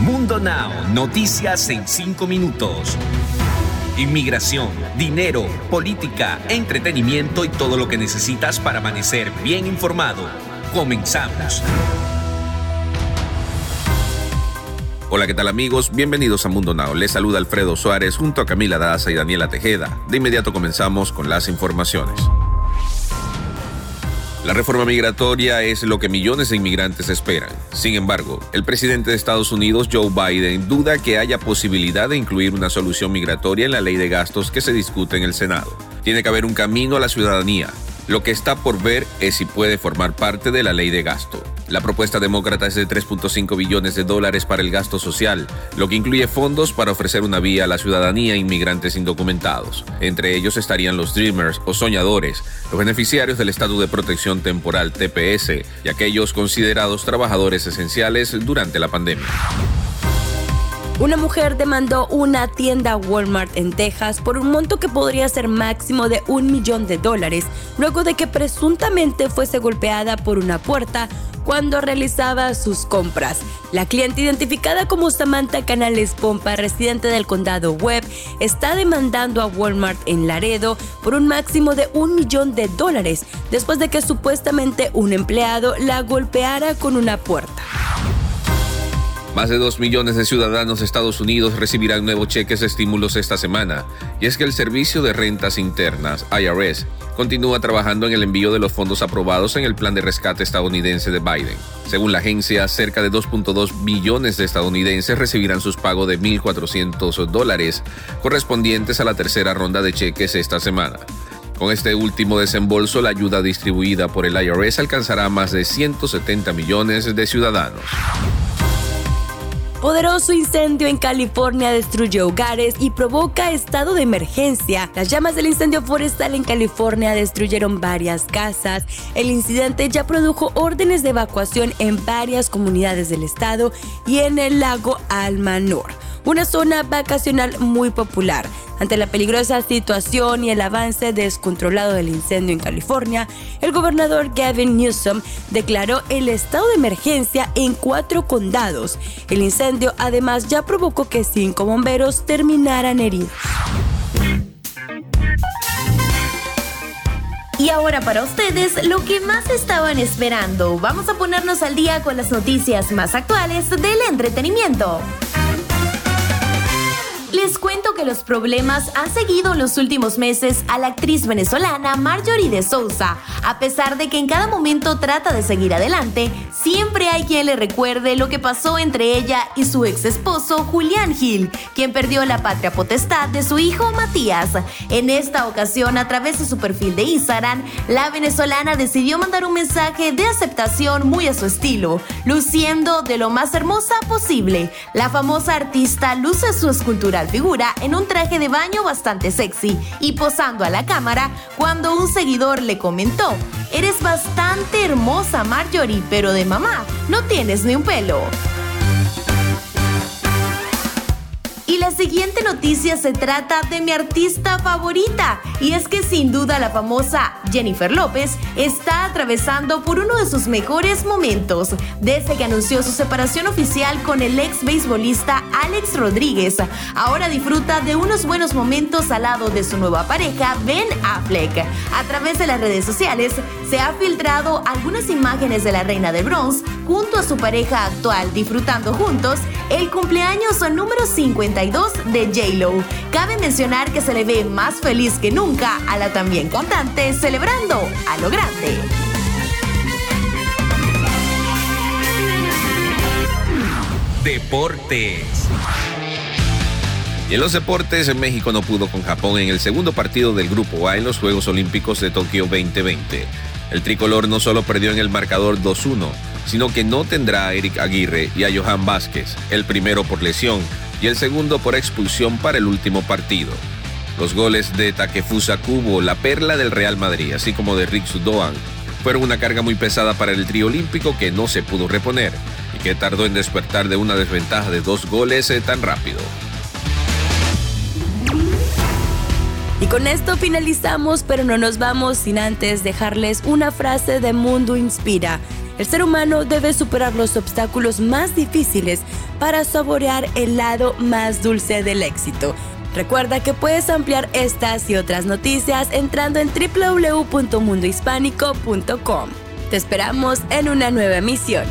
Mundo Now, noticias en 5 minutos. Inmigración, dinero, política, entretenimiento y todo lo que necesitas para amanecer bien informado. Comenzamos. Hola, ¿qué tal amigos? Bienvenidos a Mundo Now. Les saluda Alfredo Suárez junto a Camila Daza y Daniela Tejeda. De inmediato comenzamos con las informaciones. La reforma migratoria es lo que millones de inmigrantes esperan. Sin embargo, el presidente de Estados Unidos, Joe Biden, duda que haya posibilidad de incluir una solución migratoria en la ley de gastos que se discute en el Senado. Tiene que haber un camino a la ciudadanía, lo que está por ver es si puede formar parte de la ley de gasto. La propuesta demócrata es de 3.5 billones de dólares para el gasto social, lo que incluye fondos para ofrecer una vía a la ciudadanía e inmigrantes indocumentados. Entre ellos estarían los Dreamers o soñadores, los beneficiarios del Estado de Protección Temporal TPS y aquellos considerados trabajadores esenciales durante la pandemia. Una mujer demandó una tienda Walmart en Texas por un monto que podría ser máximo de un millón de dólares, luego de que presuntamente fuese golpeada por una puerta cuando realizaba sus compras. La cliente identificada como Samantha Canales Pompa, residente del condado Webb, está demandando a Walmart en Laredo por un máximo de un millón de dólares después de que supuestamente un empleado la golpeara con una puerta. Más de 2 millones de ciudadanos de Estados Unidos recibirán nuevos cheques de estímulos esta semana, y es que el Servicio de Rentas Internas, IRS, continúa trabajando en el envío de los fondos aprobados en el plan de rescate estadounidense de Biden. Según la agencia, cerca de 2.2 millones de estadounidenses recibirán sus pagos de 1.400 dólares correspondientes a la tercera ronda de cheques esta semana. Con este último desembolso, la ayuda distribuida por el IRS alcanzará a más de 170 millones de ciudadanos. Poderoso incendio en California destruye hogares y provoca estado de emergencia. Las llamas del incendio forestal en California destruyeron varias casas. El incidente ya produjo órdenes de evacuación en varias comunidades del estado y en el lago Almanor una zona vacacional muy popular. Ante la peligrosa situación y el avance descontrolado del incendio en California, el gobernador Gavin Newsom declaró el estado de emergencia en cuatro condados. El incendio además ya provocó que cinco bomberos terminaran heridos. Y ahora para ustedes, lo que más estaban esperando. Vamos a ponernos al día con las noticias más actuales del entretenimiento. Les cuento que los problemas han seguido en los últimos meses a la actriz venezolana Marjorie de Souza. A pesar de que en cada momento trata de seguir adelante, siempre hay quien le recuerde lo que pasó entre ella y su ex esposo Julián Gil, quien perdió la patria potestad de su hijo Matías. En esta ocasión, a través de su perfil de Instagram, la venezolana decidió mandar un mensaje de aceptación muy a su estilo, luciendo de lo más hermosa posible. La famosa artista luce su escultura figura en un traje de baño bastante sexy y posando a la cámara cuando un seguidor le comentó, eres bastante hermosa Marjorie, pero de mamá, no tienes ni un pelo. Y la siguiente noticia se trata de mi artista favorita, y es que sin duda la famosa Jennifer López está atravesando por uno de sus mejores momentos, desde que anunció su separación oficial con el ex beisbolista Alex Rodríguez. Ahora disfruta de unos buenos momentos al lado de su nueva pareja, Ben Affleck. A través de las redes sociales se ha filtrado algunas imágenes de la reina de Bronze junto a su pareja actual disfrutando juntos el cumpleaños número 52 de J-Lo. Cabe mencionar que se le ve más feliz que nunca a la también cantante celebrando a lo grande. Deportes. Y en los deportes, México no pudo con Japón en el segundo partido del Grupo A en los Juegos Olímpicos de Tokio 2020. El tricolor no solo perdió en el marcador 2-1, sino que no tendrá a Eric Aguirre y a Johan Vázquez, el primero por lesión y el segundo por expulsión para el último partido. Los goles de Takefusa Kubo, la perla del Real Madrid, así como de Rick Sudoan, fueron una carga muy pesada para el trío olímpico que no se pudo reponer y que tardó en despertar de una desventaja de dos goles eh, tan rápido. Y con esto finalizamos, pero no nos vamos sin antes dejarles una frase de Mundo Inspira El ser humano debe superar los obstáculos más difíciles para saborear el lado más dulce del éxito. Recuerda que puedes ampliar estas y otras noticias entrando en www.mundohispánico.com. Te esperamos en una nueva emisión.